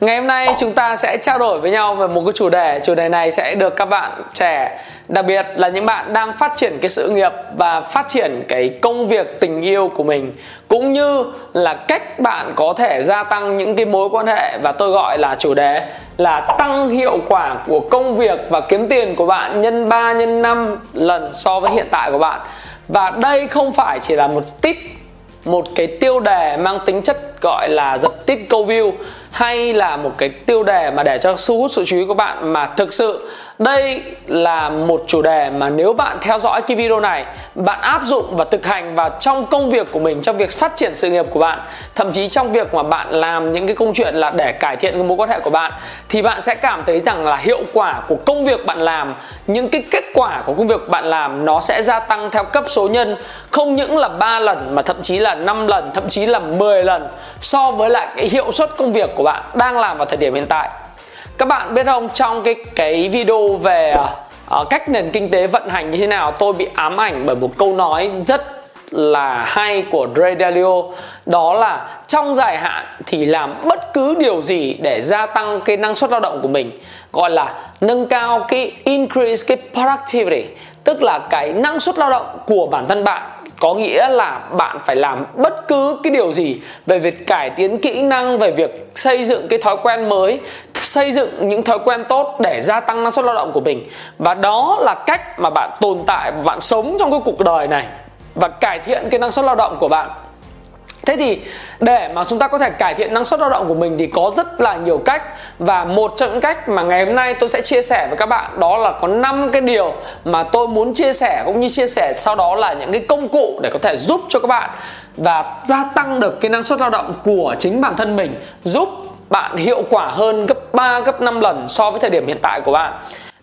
Ngày hôm nay chúng ta sẽ trao đổi với nhau về một cái chủ đề Chủ đề này sẽ được các bạn trẻ, Đặc biệt là những bạn đang phát triển cái sự nghiệp Và phát triển cái công việc tình yêu của mình, Cũng như là cách bạn có thể gia tăng những cái mối quan hệ Và tôi gọi là chủ đề là tăng hiệu quả của công việc và kiếm tiền của bạn Nhân 3 nhân 5 lần so với hiện tại của bạn. Và đây không phải chỉ là một tip, một cái tiêu đề mang tính chất gọi là giật tít câu view hay là một cái tiêu đề mà để cho thu hút sự chú ý của bạn mà thực sự đây là một chủ đề mà nếu bạn theo dõi cái video này, bạn áp dụng và thực hành vào trong công việc của mình, trong việc phát triển sự nghiệp của bạn, thậm chí trong việc mà bạn làm những cái công chuyện là để cải thiện cái mối quan hệ của bạn, thì bạn sẽ cảm thấy rằng là hiệu quả của công việc bạn làm, những cái kết quả của công việc bạn làm nó sẽ gia tăng theo cấp số nhân, không những là 3 lần mà thậm chí là 5 lần, thậm chí là 10 lần so với lại cái hiệu suất công việc của bạn đang làm vào thời điểm hiện tại các bạn biết không trong cái cái video về uh, cách nền kinh tế vận hành như thế nào tôi bị ám ảnh bởi một câu nói rất là hay của Ray Dalio đó là trong dài hạn thì làm bất cứ điều gì để gia tăng cái năng suất lao động của mình gọi là nâng cao cái increase cái productivity tức là cái năng suất lao động của bản thân bạn có nghĩa là bạn phải làm bất cứ cái điều gì về việc cải tiến kỹ năng, về việc xây dựng cái thói quen mới, xây dựng những thói quen tốt để gia tăng năng suất lao động của mình. Và đó là cách mà bạn tồn tại, bạn sống trong cái cuộc đời này và cải thiện cái năng suất lao động của bạn. Thế thì để mà chúng ta có thể cải thiện năng suất lao động của mình thì có rất là nhiều cách và một trong những cách mà ngày hôm nay tôi sẽ chia sẻ với các bạn đó là có 5 cái điều mà tôi muốn chia sẻ cũng như chia sẻ sau đó là những cái công cụ để có thể giúp cho các bạn và gia tăng được cái năng suất lao động của chính bản thân mình, giúp bạn hiệu quả hơn gấp 3 gấp 5 lần so với thời điểm hiện tại của bạn.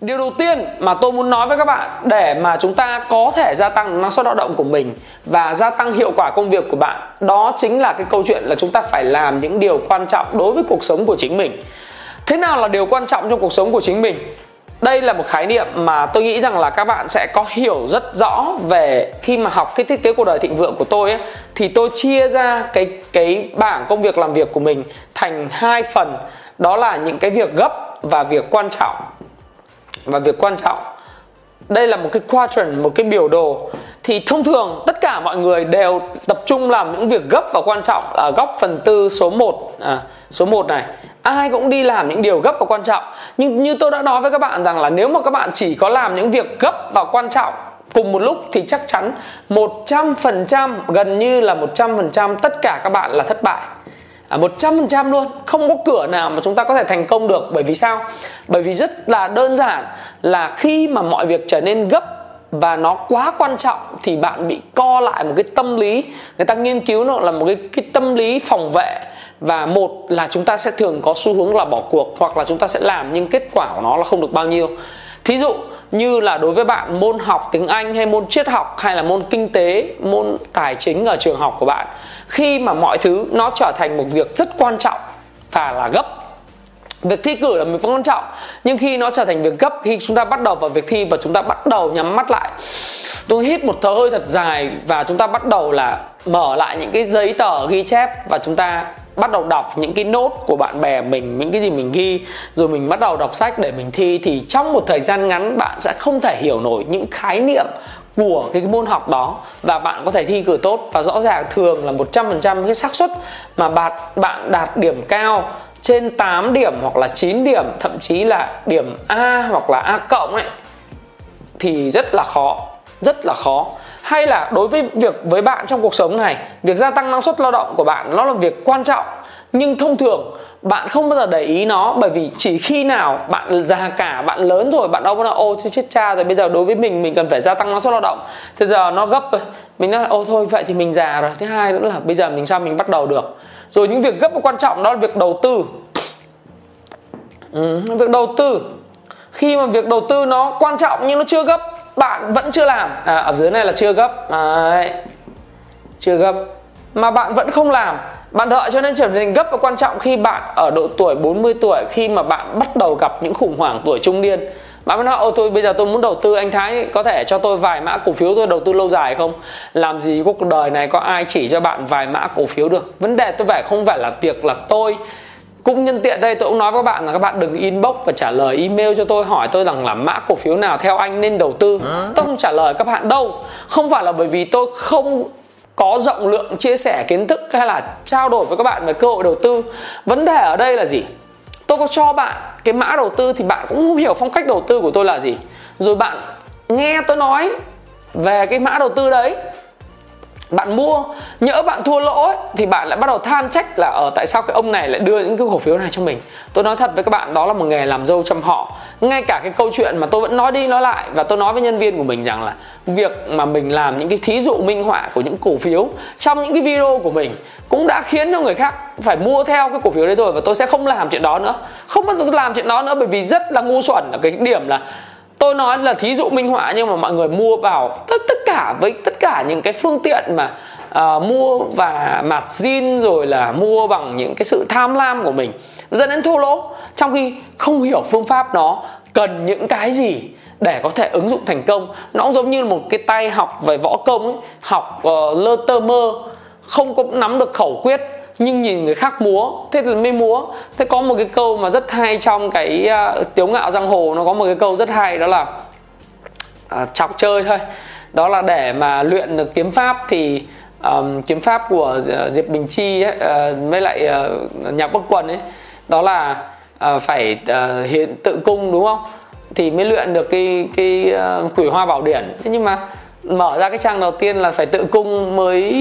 Điều đầu tiên mà tôi muốn nói với các bạn để mà chúng ta có thể gia tăng năng suất lao động của mình và gia tăng hiệu quả công việc của bạn đó chính là cái câu chuyện là chúng ta phải làm những điều quan trọng đối với cuộc sống của chính mình. Thế nào là điều quan trọng trong cuộc sống của chính mình? Đây là một khái niệm mà tôi nghĩ rằng là các bạn sẽ có hiểu rất rõ về khi mà học cái thiết kế cuộc đời thịnh vượng của tôi ấy, thì tôi chia ra cái cái bảng công việc làm việc của mình thành hai phần đó là những cái việc gấp và việc quan trọng và việc quan trọng đây là một cái quadrant một cái biểu đồ. Thì thông thường tất cả mọi người đều tập trung làm những việc gấp và quan trọng. Ở góc phần tư số 1 à, số 1 này. Ai cũng đi làm những điều gấp và quan trọng. Nhưng như tôi đã nói với các bạn rằng là nếu mà các bạn chỉ có làm những việc gấp và quan trọng cùng một lúc thì chắc chắn 100% gần như là 100% tất cả các bạn là thất bại. À, 100% luôn. Không có cửa nào mà chúng ta có thể thành công được. Bởi vì sao? Bởi vì rất là đơn giản là khi mà mọi việc trở nên gấp và nó quá quan trọng thì bạn bị co lại một cái tâm lý. Người ta nghiên cứu nó là một cái cái tâm lý phòng vệ. Và một là chúng ta sẽ thường có xu hướng là bỏ cuộc hoặc là chúng ta sẽ làm nhưng kết quả của nó là không được bao nhiêu thí dụ như là đối với bạn môn học tiếng Anh hay môn triết học hay là môn kinh tế, môn tài chính ở trường học của bạn khi mà mọi thứ nó trở thành một việc rất quan trọng và là gấp. Việc thi cử là một việc quan trọng nhưng khi nó trở thành việc gấp khi chúng ta bắt đầu vào việc thi và chúng ta bắt đầu nhắm mắt lại tôi hít một thở hơi thật dài và chúng ta bắt đầu là mở lại những cái giấy tờ ghi chép và chúng ta bắt đầu đọc những cái nốt của bạn bè mình, những cái gì mình ghi, rồi mình bắt đầu đọc sách để mình thi, thì trong một thời gian ngắn bạn sẽ không thể hiểu nổi những khái niệm của cái môn học đó. Và bạn có thể thi cử tốt và rõ ràng thường là 100% cái xác suất mà bạn bạn đạt điểm cao trên 8 điểm hoặc là 9 điểm, thậm chí là điểm A hoặc là A cộng ấy, thì rất là khó, rất là khó hay là đối với việc với bạn trong cuộc sống này việc gia tăng năng suất lao động của bạn nó là việc quan trọng nhưng thông thường bạn không bao giờ để ý nó bởi vì chỉ khi nào bạn già cả bạn lớn rồi bạn đâu có là ô chết cha rồi bây giờ đối với mình mình cần phải gia tăng năng suất lao động. Thế giờ nó gấp rồi mình nói ô thôi vậy thì mình già rồi. Thứ hai nữa là bây giờ mình sao mình bắt đầu được? Rồi những việc gấp và quan trọng đó là việc đầu tư. Ừ, việc đầu tư. Khi mà việc đầu tư nó quan trọng nhưng nó chưa gấp bạn vẫn chưa làm. À, ở dưới này là chưa gấp. Đấy. chưa gấp. Mà bạn vẫn không làm. Bạn đợi cho nên trở thành gấp và quan trọng khi bạn ở độ tuổi 40 tuổi khi mà bạn bắt đầu gặp những khủng hoảng tuổi trung niên. Bạn mới nói ô tôi bây giờ tôi muốn đầu tư anh Thái có thể cho tôi vài mã cổ phiếu tôi đầu tư lâu dài không? Làm gì cuộc đời này có ai chỉ cho bạn vài mã cổ phiếu được? Vấn đề tôi phải không phải là việc là tôi cũng nhân tiện đây tôi cũng nói với các bạn là các bạn đừng inbox và trả lời email cho tôi hỏi tôi rằng là mã cổ phiếu nào theo anh nên đầu tư. Tôi không trả lời các bạn đâu. Không phải là bởi vì tôi không có rộng lượng chia sẻ kiến thức hay là trao đổi với các bạn về cơ hội đầu tư. Vấn đề ở đây là gì? Tôi có cho bạn cái mã đầu tư thì bạn cũng không hiểu phong cách đầu tư của tôi là gì. Rồi bạn nghe tôi nói về cái mã đầu tư đấy bạn mua nhỡ bạn thua lỗ ấy, thì bạn lại bắt đầu than trách là ở tại sao cái ông này lại đưa những cái cổ phiếu này cho mình? Tôi nói thật với các bạn đó là một nghề làm dâu chăm họ. Ngay cả cái câu chuyện mà tôi vẫn nói đi nói lại và tôi nói với nhân viên của mình rằng là việc mà mình làm những cái thí dụ minh họa của những cổ phiếu trong những cái video của mình cũng đã khiến cho người khác phải mua theo cái cổ phiếu đấy rồi và tôi sẽ không làm chuyện đó nữa. Không bao giờ tôi làm chuyện đó nữa bởi vì rất là ngu xuẩn ở cái điểm là tôi nói là thí dụ minh họa nhưng mà mọi người mua vào tất tất cả với tất cả những cái phương tiện mà uh, mua và mặt zin rồi là mua bằng những cái sự tham lam của mình dẫn đến thua lỗ. Trong khi không hiểu phương pháp nó cần những cái gì để có thể ứng dụng thành công. Nó cũng giống như một cái tay học về võ công ấy học uh, lơ tơ mơ không có nắm được khẩu quyết nhưng nhìn người khác múa thế là mới múa. Thế có một cái câu mà rất hay trong cái uh, tiếu ngạo giang hồ nó có một cái câu rất hay đó là uh, chọc chơi thôi. Đó là để mà luyện được kiếm pháp thì um, kiếm pháp của à, diệp bình chi ấy, uh, với lại uh, nhạc bất quần ấy. Đó là uh, phải uh, hiện tự cung đúng không? Thì mới luyện được cái cái uh, quỷ hoa bảo điển. Thế nhưng mà mở ra cái trang đầu tiên là phải tự cung mới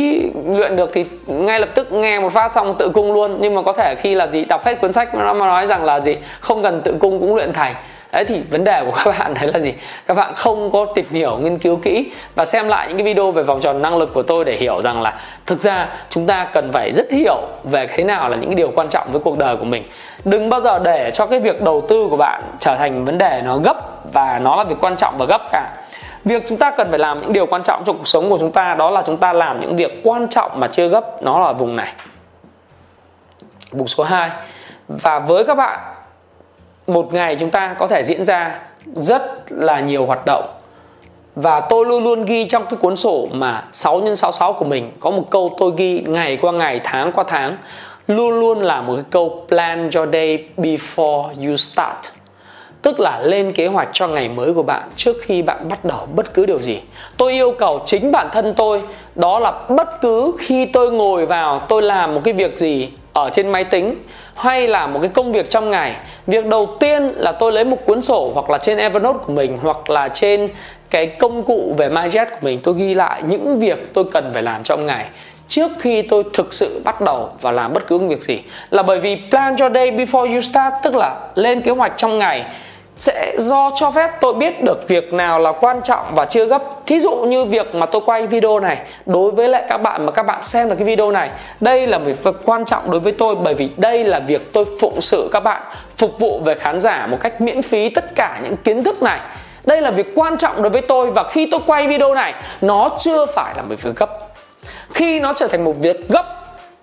luyện được thì ngay lập tức nghe một phát xong tự cung luôn. Nhưng mà có thể khi là gì, đọc hết cuốn sách nó mà nói rằng là gì, không cần tự cung cũng luyện thành. Đấy, thì vấn đề của các bạn đấy là gì? Các bạn không có tìm hiểu, nghiên cứu kỹ và xem lại những cái video về vòng tròn năng lực của tôi để hiểu rằng là thực ra chúng ta cần phải rất hiểu về thế nào là những cái điều quan trọng với cuộc đời của mình. Đừng bao giờ để cho cái việc đầu tư của bạn trở thành vấn đề nó gấp và nó là việc quan trọng và gấp cả việc chúng ta cần phải làm những điều quan trọng trong cuộc sống của chúng ta, đó là chúng ta làm những việc quan trọng mà chưa gấp. Nó là vùng này. Vùng số 2 và với các bạn, một ngày chúng ta có thể diễn ra rất là nhiều hoạt động. Và tôi luôn luôn ghi trong cái cuốn sổ mà 6 x 66 của mình, có một câu tôi ghi ngày qua ngày, tháng qua tháng, luôn luôn là một cái câu, plan your day before you start tức là lên kế hoạch cho ngày mới của bạn trước khi bạn bắt đầu bất cứ điều gì. Tôi yêu cầu chính bản thân tôi, đó là bất cứ khi tôi ngồi vào tôi làm một cái việc gì ở trên máy tính hay là một cái công việc trong ngày, việc đầu tiên là tôi lấy một cuốn sổ hoặc là trên Evernote của mình hoặc là trên cái công cụ về MyJet của mình, tôi ghi lại những việc tôi cần phải làm trong ngày trước khi tôi thực sự bắt đầu và làm bất cứ công việc gì. Là bởi vì plan your day before you start, tức là lên kế hoạch trong ngày sẽ do cho phép tôi biết được việc nào là quan trọng và chưa gấp. Thí dụ như việc mà tôi quay video này, đối với lại các bạn mà các bạn xem được cái video này, đây là một việc quan trọng đối với tôi bởi vì đây là việc tôi phụng sự các bạn, phục vụ về khán giả một cách miễn phí tất cả những kiến thức này. Đây là việc quan trọng đối với tôi và khi tôi quay video này, nó chưa phải là một việc gấp. Khi nó trở thành một việc gấp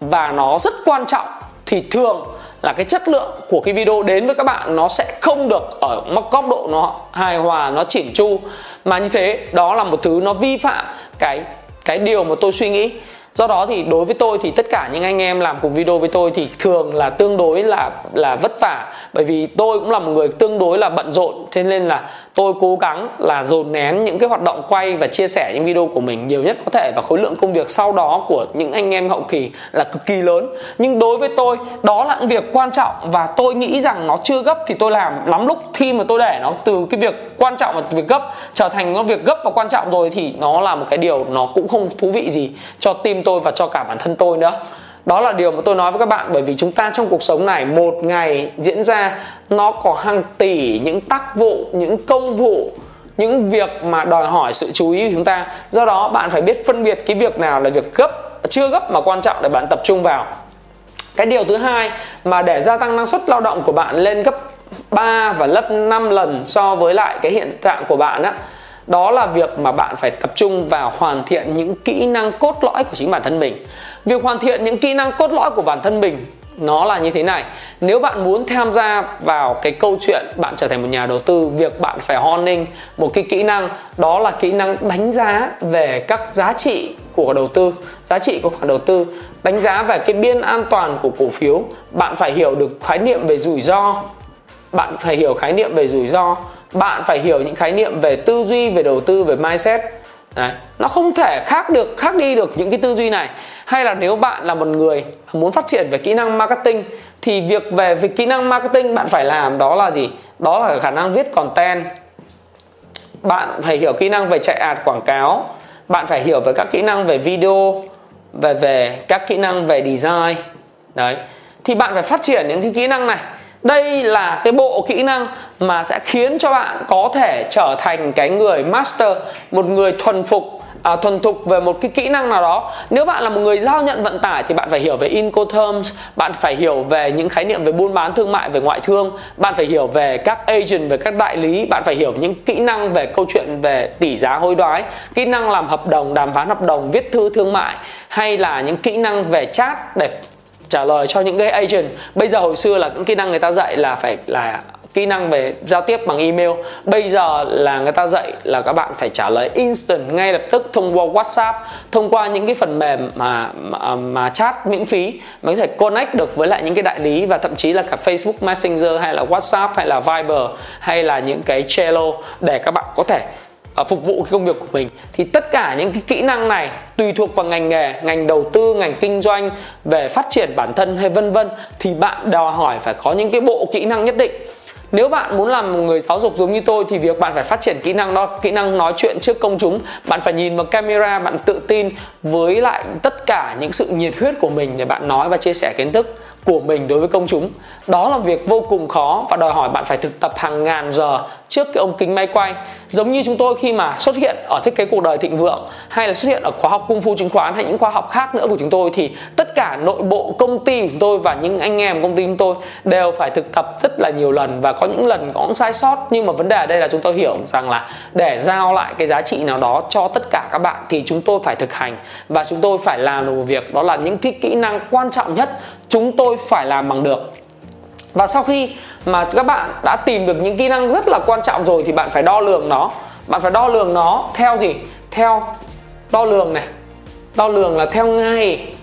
và nó rất quan trọng, thì thường là cái chất lượng của cái video đến với các bạn nó sẽ không được ở góc độ nó hài hòa, nó chỉn chu. Mà như thế, đó là một thứ nó vi phạm cái cái điều mà tôi suy nghĩ do đó thì đối với tôi thì tất cả những anh em làm cùng video với tôi thì thường là tương đối là là vất vả. Bởi vì tôi cũng là một người tương đối là bận rộn, thế nên là tôi cố gắng là dồn nén những cái hoạt động quay và chia sẻ những video của mình nhiều nhất có thể và khối lượng công việc sau đó của những anh em hậu kỳ là cực kỳ lớn. Nhưng đối với tôi, đó là những việc quan trọng và tôi nghĩ rằng nó chưa gấp thì tôi làm lắm lúc khi mà tôi để nó từ cái việc quan trọng và việc gấp trở thành nó việc gấp và quan trọng rồi thì nó là một cái điều nó cũng không thú vị gì cho team tôi và cho cả bản thân tôi nữa. Đó là điều mà tôi nói với các bạn, bởi vì chúng ta trong cuộc sống này, một ngày diễn ra, nó có hàng tỷ những tác vụ, những công vụ, những việc mà đòi hỏi sự chú ý của chúng ta. Do đó, bạn phải biết phân biệt cái việc nào là việc gấp, chưa gấp mà quan trọng để bạn tập trung vào. Cái điều thứ hai mà để gia tăng năng suất lao động của bạn lên gấp 3 và lớp 5 lần so với lại cái hiện trạng của bạn á đó là việc mà bạn phải tập trung vào hoàn thiện những kỹ năng cốt lõi của chính bản thân mình. Việc hoàn thiện những kỹ năng cốt lõi của bản thân mình, nó là như thế này. Nếu bạn muốn tham gia vào cái câu chuyện bạn trở thành một nhà đầu tư, việc bạn phải honing một cái kỹ năng, đó là kỹ năng đánh giá về các giá trị của đầu tư, giá trị của khoản đầu tư, đánh giá về cái biên an toàn của cổ phiếu. Bạn phải hiểu được khái niệm về rủi ro. Bạn phải hiểu khái niệm về rủi ro bạn phải hiểu những khái niệm về tư duy, về đầu tư, về mindset. Đấy. nó không thể khác được, khác đi được những cái tư duy này. Hay là nếu bạn là một người muốn phát triển về kỹ năng marketing, thì việc về về kỹ năng marketing bạn phải làm đó là gì? Đó là khả năng viết content. Bạn phải hiểu kỹ năng về chạy ad quảng cáo. Bạn phải hiểu về các kỹ năng về video, về về các kỹ năng về design. Đấy. Thì bạn phải phát triển những cái kỹ năng này đây là cái bộ kỹ năng mà sẽ khiến cho bạn có thể trở thành cái người master một người thuần phục à, thuần thục về một cái kỹ năng nào đó. Nếu bạn là một người giao nhận vận tải thì bạn phải hiểu về incoterms bạn phải hiểu về những khái niệm về buôn bán thương mại về ngoại thương bạn phải hiểu về các agent về các đại lý bạn phải hiểu những kỹ năng về câu chuyện về tỷ giá hối đoái kỹ năng làm hợp đồng đàm phán hợp đồng viết thư thương mại hay là những kỹ năng về chat để trả lời cho những cái agent. Bây giờ hồi xưa là những kỹ năng người ta dạy là phải là kỹ năng về giao tiếp bằng email. Bây giờ là người ta dạy là các bạn phải trả lời instant ngay lập tức thông qua whatsapp thông qua những cái phần mềm mà mà, mà chat miễn phí mà có thể connect được với lại những cái đại lý và thậm chí là cả facebook messenger hay là whatsapp hay là viber hay là những cái trello để các bạn có thể Ờ, phục vụ cái công việc của mình. Thì tất cả những cái kỹ năng này tùy thuộc vào ngành nghề, ngành đầu tư, ngành kinh doanh, về phát triển bản thân hay vân vân, thì bạn đòi hỏi phải có những cái bộ kỹ năng nhất định. Nếu bạn muốn làm một người giáo dục giống như tôi, thì việc bạn phải phát triển kỹ năng đó, kỹ năng nói chuyện trước công chúng. Bạn phải nhìn vào camera, bạn tự tin với lại tất cả những sự nhiệt huyết của mình để bạn nói và chia sẻ kiến thức của mình đối với công chúng. Đó là việc vô cùng khó và đòi hỏi bạn phải thực tập hàng ngàn giờ trước cái ống kính máy quay. Giống như chúng tôi khi mà xuất hiện ở thiết kế cuộc đời thịnh vượng, hay là xuất hiện ở khóa học cung phu chứng khoán, hay những khóa học khác nữa của chúng tôi, thì tất cả nội bộ công ty của chúng tôi và những anh em công ty chúng tôi đều phải thực tập rất là nhiều lần. Và có những lần có sai sót, nhưng mà vấn đề ở đây là chúng tôi hiểu rằng là để giao lại cái giá trị nào đó cho tất cả các bạn thì chúng tôi phải thực hành. Và chúng tôi phải làm được một việc, đó là những cái kỹ năng quan trọng nhất chúng tôi phải làm bằng được và sau khi mà các bạn đã tìm được những kỹ năng rất là quan trọng rồi thì bạn phải đo lường nó. Bạn phải đo lường nó theo gì? Theo đo lường này. Đo lường là theo ngày.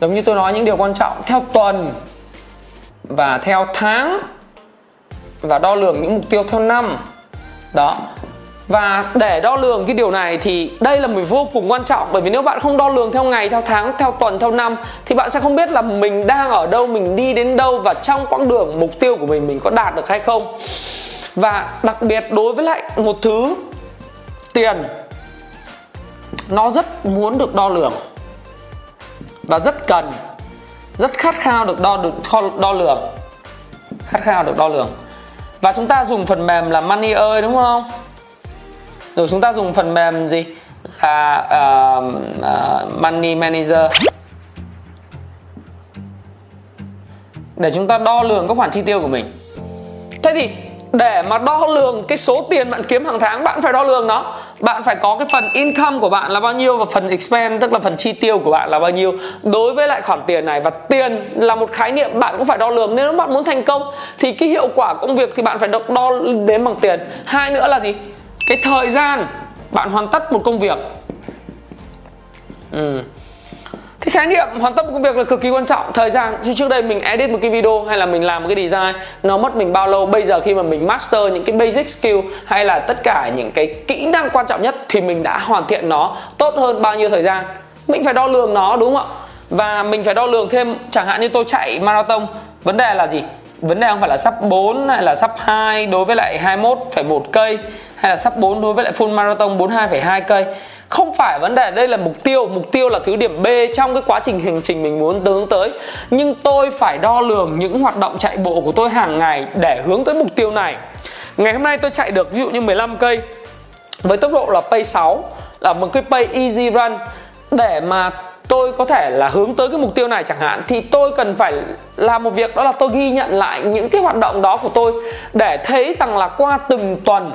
Giống như tôi nói, những điều quan trọng theo tuần và theo tháng và đo lường những mục tiêu theo năm. Đó và để đo lường cái điều này thì đây là một vô cùng quan trọng. Bởi vì nếu bạn không đo lường theo ngày theo tháng theo tuần theo năm thì bạn sẽ không biết là mình đang ở đâu mình đi đến đâu và trong quãng đường mục tiêu của mình mình có đạt được hay không. Và đặc biệt đối với lại một thứ tiền nó rất muốn được đo lường và rất cần rất khát khao được đo được đo, đo lường. Khát khao được đo lường. Và chúng ta dùng phần mềm là Money ơi đúng không? Rồi chúng ta dùng phần mềm gì? Là uh, uh, Money Manager. Để chúng ta đo lường các khoản chi tiêu của mình. Thế thì để mà đo lường cái số tiền bạn kiếm hàng tháng bạn phải đo lường nó. Bạn phải có cái phần income của bạn là bao nhiêu và phần expense tức là phần chi tiêu của bạn là bao nhiêu. Đối với lại khoản tiền này và tiền là một khái niệm bạn cũng phải đo lường. Nếu bạn muốn thành công thì cái hiệu quả công việc thì bạn phải đo, đo đến bằng tiền. Hai nữa là gì? Cái thời gian bạn hoàn tất một công việc. Ừ. cái khái niệm hoàn tất một công việc là cực kỳ quan trọng. Thời gian chứ trước đây mình edit một cái video hay là mình làm một cái design nó mất mình bao lâu? Bây giờ khi mà mình master những cái basic skill hay là tất cả những cái kỹ năng quan trọng nhất thì mình đã hoàn thiện nó tốt hơn bao nhiêu thời gian? Mình phải đo lường nó đúng không ạ? Và mình phải đo lường thêm chẳng hạn như tôi chạy marathon vấn đề là gì? Vấn đề không phải là sắp 4 hay là sắp 2 đối với lại 21,1 cây hay là sắp 4 đối với lại full marathon 42,2 cây? Không phải vấn đề đây là mục tiêu. Mục tiêu là thứ điểm B trong cái quá trình hành trình mình muốn hướng tới. Nhưng tôi phải đo lường những hoạt động chạy bộ của tôi hàng ngày để hướng tới mục tiêu này. Ngày hôm nay tôi chạy được ví dụ như 15 cây với tốc độ là pay 6 là một cái pay easy run. Để mà tôi có thể là hướng tới cái mục tiêu này chẳng hạn thì tôi cần phải làm một việc đó là tôi ghi nhận lại những cái hoạt động đó của tôi để thấy rằng là qua từng tuần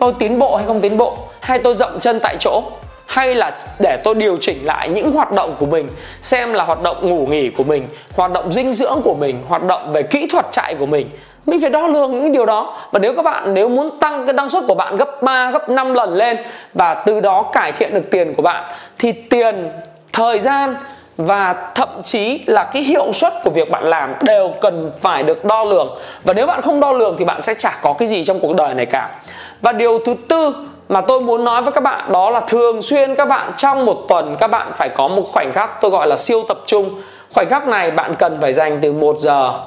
tôi tiến bộ hay không tiến bộ? Hay tôi dậm chân tại chỗ? Hay là để tôi điều chỉnh lại những hoạt động của mình, xem là hoạt động ngủ nghỉ của mình, hoạt động dinh dưỡng của mình, hoạt động về kỹ thuật chạy của mình? Mình phải đo lường những điều đó. Và nếu các bạn, nếu muốn tăng cái năng suất của bạn gấp 3 gấp 5 lần lên và từ đó cải thiện được tiền của bạn, thì tiền, thời gian và thậm chí là cái hiệu suất của việc bạn làm đều cần phải được đo lường. Và nếu bạn không đo lường thì bạn sẽ chả có cái gì trong cuộc đời này cả và điều thứ tư mà tôi muốn nói với các bạn đó là thường xuyên các bạn trong một tuần các bạn phải có một khoảnh khắc tôi gọi là siêu tập trung. Khoảnh khắc này bạn cần phải dành từ 1 giờ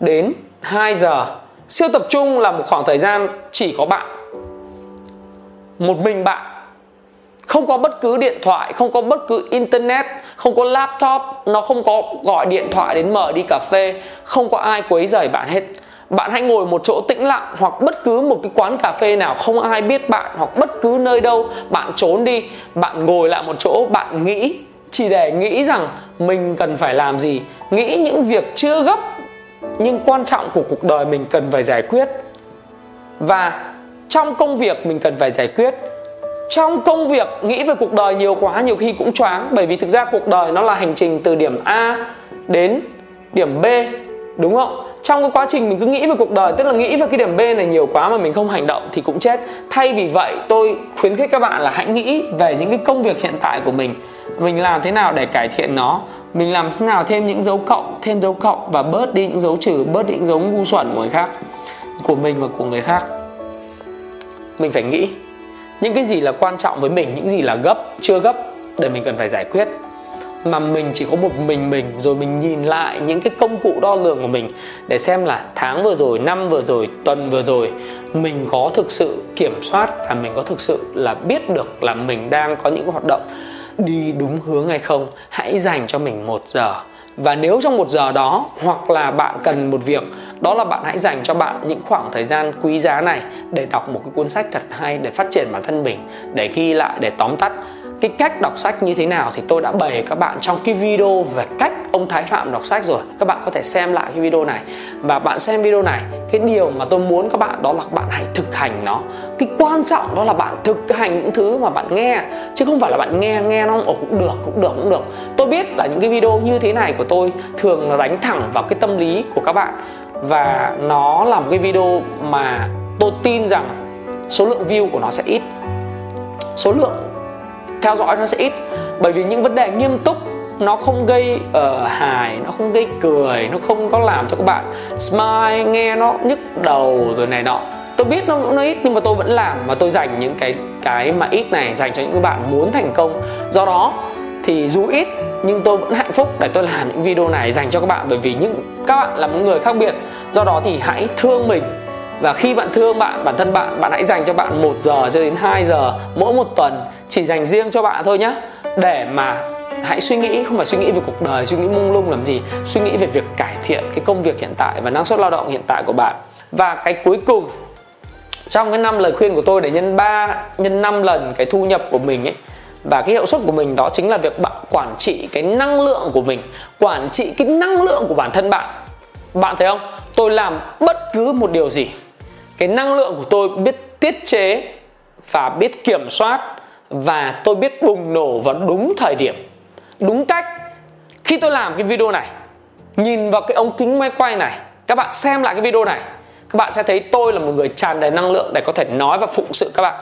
đến 2 giờ. Siêu tập trung là một khoảng thời gian chỉ có bạn, một mình bạn. Không có bất cứ điện thoại, không có bất cứ internet, không có laptop, nó không có gọi điện thoại đến mở đi cà phê, không có ai quấy rầy bạn hết bạn hãy ngồi một chỗ tĩnh lặng hoặc bất cứ một cái quán cà phê nào không ai biết bạn hoặc bất cứ nơi đâu, bạn trốn đi. Bạn ngồi lại một chỗ, bạn nghĩ, chỉ để nghĩ rằng mình cần phải làm gì. Nghĩ những việc chưa gấp, nhưng quan trọng của cuộc đời mình cần phải giải quyết. Và trong công việc mình cần phải giải quyết. Trong công việc, nghĩ về cuộc đời nhiều quá, nhiều khi cũng choáng. Bởi vì thực ra cuộc đời nó là hành trình từ điểm A đến điểm B đúng không? Trong cái quá trình mình cứ nghĩ về cuộc đời, tức là nghĩ về cái điểm B này nhiều quá mà mình không hành động thì cũng chết. Thay vì vậy, tôi khuyến khích các bạn là hãy nghĩ về những cái công việc hiện tại của mình. Mình làm thế nào để cải thiện nó? Mình làm thế nào thêm những dấu cộng, thêm dấu cộng và bớt đi những dấu trừ, bớt đi những dấu ngu xuẩn của người khác, của mình và của người khác. Mình phải nghĩ. Những cái gì là quan trọng với mình, những gì là gấp, chưa gấp, để mình cần phải giải quyết mà mình chỉ có một mình mình, rồi mình nhìn lại những cái công cụ đo lường của mình để xem là tháng vừa rồi, năm vừa rồi, tuần vừa rồi mình có thực sự kiểm soát và mình có thực sự là biết được là mình đang có những hoạt động đi đúng hướng hay không. Hãy dành cho mình một giờ. Và nếu trong một giờ đó hoặc là bạn cần một việc, đó là bạn hãy dành cho bạn những khoảng thời gian quý giá này để đọc một cái cuốn sách thật hay, để phát triển bản thân mình, để ghi lại, để tóm tắt cái cách đọc sách như thế nào thì tôi đã bày các bạn trong cái video về cách ông Thái Phạm đọc sách rồi. Các bạn có thể xem lại cái video này. Và bạn xem video này, cái điều mà tôi muốn các bạn đó là các bạn hãy thực hành nó. Cái quan trọng đó là bạn thực hành những thứ mà bạn nghe. Chứ không phải là bạn nghe nghe nó, ồ, cũng được cũng được cũng được. Tôi biết là những cái video như thế này của tôi thường là đánh thẳng vào cái tâm lý của các bạn. Và nó là một cái video mà tôi tin rằng số lượng view của nó sẽ ít. Số lượng theo dõi nó sẽ ít. Bởi vì những vấn đề nghiêm túc nó không gây uh, hài nó không gây cười nó không có làm cho các bạn smile nghe nó nhức đầu rồi này nọ. Tôi biết nó nó ít nhưng mà tôi vẫn làm và tôi dành những cái cái mà ít này dành cho những bạn muốn thành công. Do đó thì dù ít nhưng tôi vẫn hạnh phúc để tôi làm những video này dành cho các bạn. Bởi vì những các bạn là một người khác biệt. Do đó thì hãy thương mình và khi bạn thương bạn, bản thân bạn bạn hãy dành cho bạn 1 giờ cho đến 2 giờ, mỗi một tuần, chỉ dành riêng cho bạn thôi nhé để mà hãy suy nghĩ, không phải suy nghĩ về cuộc đời, suy nghĩ mông lung làm gì, suy nghĩ về việc cải thiện cái công việc hiện tại và năng suất lao động hiện tại của bạn. Và cái cuối cùng, trong cái năm lời khuyên của tôi để nhân 3 nhân 5 lần cái thu nhập của mình ấy, và cái hiệu suất của mình đó chính là việc bạn quản trị cái năng lượng của mình, quản trị cái năng lượng của bản thân bạn. Bạn thấy không? Tôi làm bất cứ một điều gì cái năng lượng của tôi biết tiết chế và biết kiểm soát và tôi biết bùng nổ vào đúng thời điểm, đúng cách. Khi tôi làm cái video này, nhìn vào cái ống kính máy quay này, các bạn xem lại cái video này, các bạn sẽ thấy tôi là một người tràn đầy năng lượng để có thể nói và phụng sự các bạn.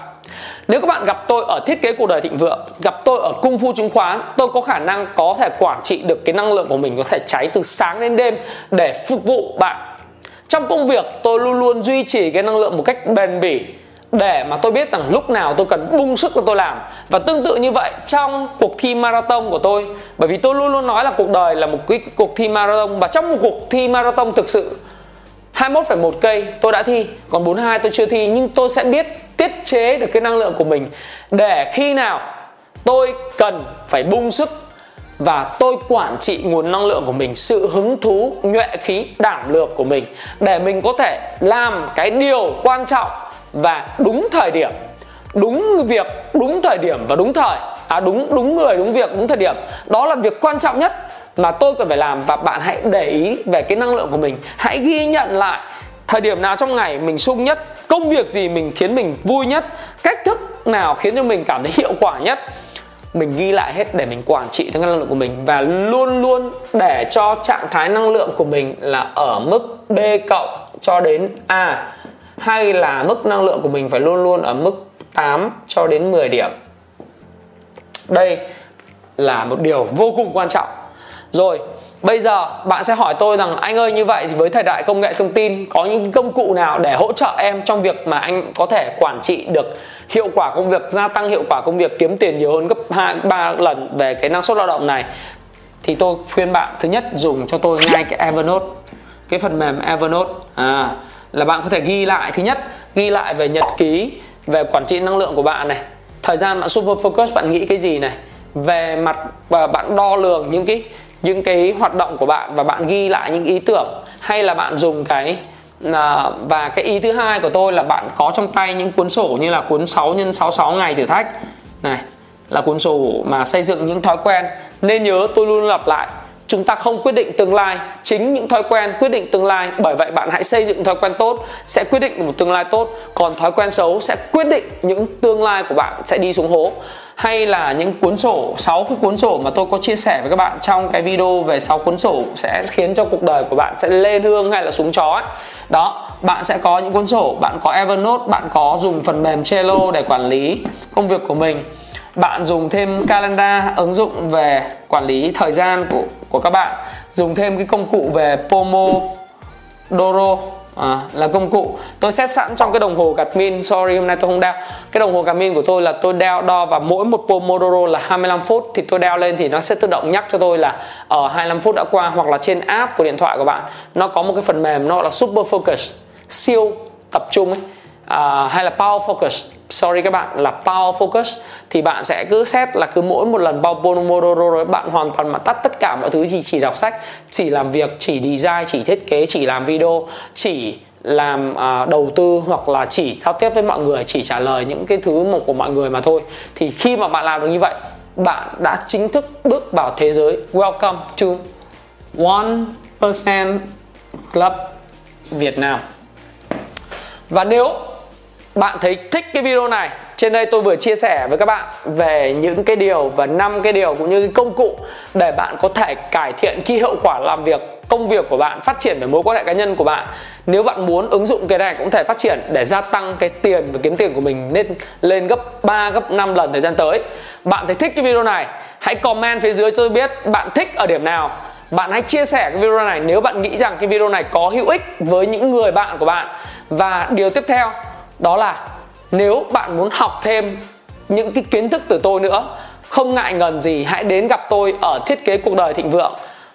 Nếu các bạn gặp tôi ở thiết kế cuộc đời thịnh vượng, gặp tôi ở cung phu chứng khoán, tôi có khả năng có thể quản trị được cái năng lượng của mình có thể cháy từ sáng đến đêm để phục vụ bạn trong công việc tôi luôn luôn duy trì cái năng lượng một cách bền bỉ để mà tôi biết rằng lúc nào tôi cần bung sức cho tôi làm. Và tương tự như vậy trong cuộc thi marathon của tôi bởi vì tôi luôn luôn nói là cuộc đời là một cái cuộc thi marathon và trong một cuộc thi marathon thực sự 21,1 cây tôi đã thi còn 42 tôi chưa thi. Nhưng tôi sẽ biết tiết chế được cái năng lượng của mình để khi nào tôi cần phải bung sức và tôi quản trị nguồn năng lượng của mình, sự hứng thú, nhuệ khí, đảm lược của mình để mình có thể làm cái điều quan trọng và đúng thời điểm. Đúng việc, đúng thời điểm và đúng thời. À đúng đúng người, đúng việc, đúng thời điểm. Đó là việc quan trọng nhất mà tôi cần phải làm. Và bạn hãy để ý về cái năng lượng của mình. Hãy ghi nhận lại thời điểm nào trong ngày mình sung nhất, công việc gì mình khiến mình vui nhất, cách thức nào khiến cho mình cảm thấy hiệu quả nhất mình ghi lại hết để mình quản trị năng lượng của mình và luôn luôn để cho trạng thái năng lượng của mình là ở mức B cộng cho đến A hay là mức năng lượng của mình phải luôn luôn ở mức 8 cho đến 10 điểm. Đây là một điều vô cùng quan trọng. Rồi, Bây giờ bạn sẽ hỏi tôi rằng anh ơi như vậy thì với thời đại công nghệ thông tin có những công cụ nào để hỗ trợ em trong việc mà anh có thể quản trị được hiệu quả công việc, gia tăng hiệu quả công việc, kiếm tiền nhiều hơn gấp 2 3 lần về cái năng suất lao động này. Thì tôi khuyên bạn thứ nhất dùng cho tôi ngay cái Evernote. Cái phần mềm Evernote à là bạn có thể ghi lại thứ nhất, ghi lại về nhật ký, về quản trị năng lượng của bạn này. Thời gian bạn super focus bạn nghĩ cái gì này? Về mặt và bạn đo lường những cái những cái hoạt động của bạn và bạn ghi lại những ý tưởng hay là bạn dùng cái à, và cái ý thứ hai của tôi là bạn có trong tay những cuốn sổ như là cuốn 6 x 66 ngày thử thách. Này là cuốn sổ mà xây dựng những thói quen. Nên nhớ tôi luôn lặp lại chúng ta không quyết định tương lai, chính những thói quen quyết định tương lai. Bởi vậy bạn hãy xây dựng thói quen tốt, sẽ quyết định một tương lai tốt. Còn thói quen xấu sẽ quyết định những tương lai của bạn sẽ đi xuống hố. Hay là những cuốn sổ 6 cái cuốn sổ mà tôi có chia sẻ với các bạn trong cái video về 6 cuốn sổ sẽ khiến cho cuộc đời của bạn sẽ lên hương hay là súng chó ấy. đó, bạn sẽ có những cuốn sổ, bạn có Evernote, bạn có dùng phần mềm Trello để quản lý công việc của mình bạn dùng thêm calendar ứng dụng về quản lý thời gian của của các bạn. Dùng thêm cái công cụ về Pomodoro à, là công cụ. Tôi set sẵn trong cái đồng hồ Garmin sorry hôm nay tôi không đeo. Cái đồng hồ Garmin của tôi là tôi đeo đo và mỗi một Pomodoro là 25 phút. Thì tôi đeo lên thì nó sẽ tự động nhắc cho tôi là ở 25 phút đã qua hoặc là trên app của điện thoại của bạn. Nó có một cái phần mềm nó là Super Focus siêu tập trung ấy à, hay là Power Focus? Sorry các bạn là power focus. Thì bạn sẽ cứ xét là cứ mỗi một lần bao Pomodoro rồi bạn hoàn toàn mà tắt tất cả mọi thứ gì chỉ đọc sách chỉ làm việc chỉ design chỉ thiết kế chỉ làm video chỉ làm à, đầu tư hoặc là chỉ giao tiếp với mọi người chỉ trả lời những cái thứ một của mọi người mà thôi. Thì khi mà bạn làm được như vậy bạn đã chính thức bước vào thế giới. Welcome to one percent club Việt Nam. Và nếu bạn thấy thích cái video này? Trên đây tôi vừa chia sẻ với các bạn về những cái điều và năm cái điều cũng như cái công cụ để bạn có thể cải thiện cái hiệu quả làm việc, công việc của bạn, phát triển về mối quan hệ cá nhân của bạn. Nếu bạn muốn ứng dụng cái này cũng thể phát triển để gia tăng cái tiền và kiếm tiền của mình lên lên gấp 3 gấp 5 lần thời gian tới. Bạn thấy thích cái video này? Hãy comment phía dưới cho tôi biết bạn thích ở điểm nào. Bạn hãy chia sẻ cái video này nếu bạn nghĩ rằng cái video này có hữu ích với những người bạn của bạn. Và điều tiếp theo đó là nếu bạn muốn học thêm những cái kiến thức từ tôi nữa không ngại ngần gì hãy đến gặp tôi ở thiết kế cuộc đời thịnh vượng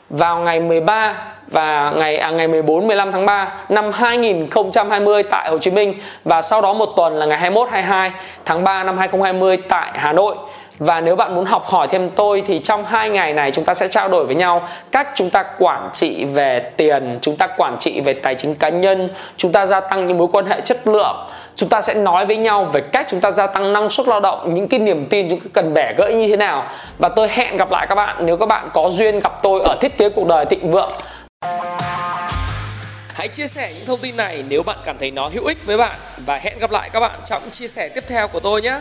vào ngày 13 và ngày à, ngày 14 15 tháng 3 năm 2020 tại Hồ Chí Minh và sau đó một tuần là ngày 21 22 tháng 3 năm 2020 tại Hà Nội. Và nếu bạn muốn học hỏi thêm tôi thì trong hai ngày này chúng ta sẽ trao đổi với nhau cách chúng ta quản trị về tiền, chúng ta quản trị về tài chính cá nhân, chúng ta gia tăng những mối quan hệ chất lượng chúng ta sẽ nói với nhau về cách chúng ta gia tăng năng suất lao động, những cái niềm tin chúng ta cần bẻ gãy như thế nào. Và tôi hẹn gặp lại các bạn nếu các bạn có duyên gặp tôi ở thiết kế cuộc đời thịnh vượng. Hãy chia sẻ những thông tin này nếu bạn cảm thấy nó hữu ích với bạn. Và hẹn gặp lại các bạn trong chia sẻ tiếp theo của tôi nhé.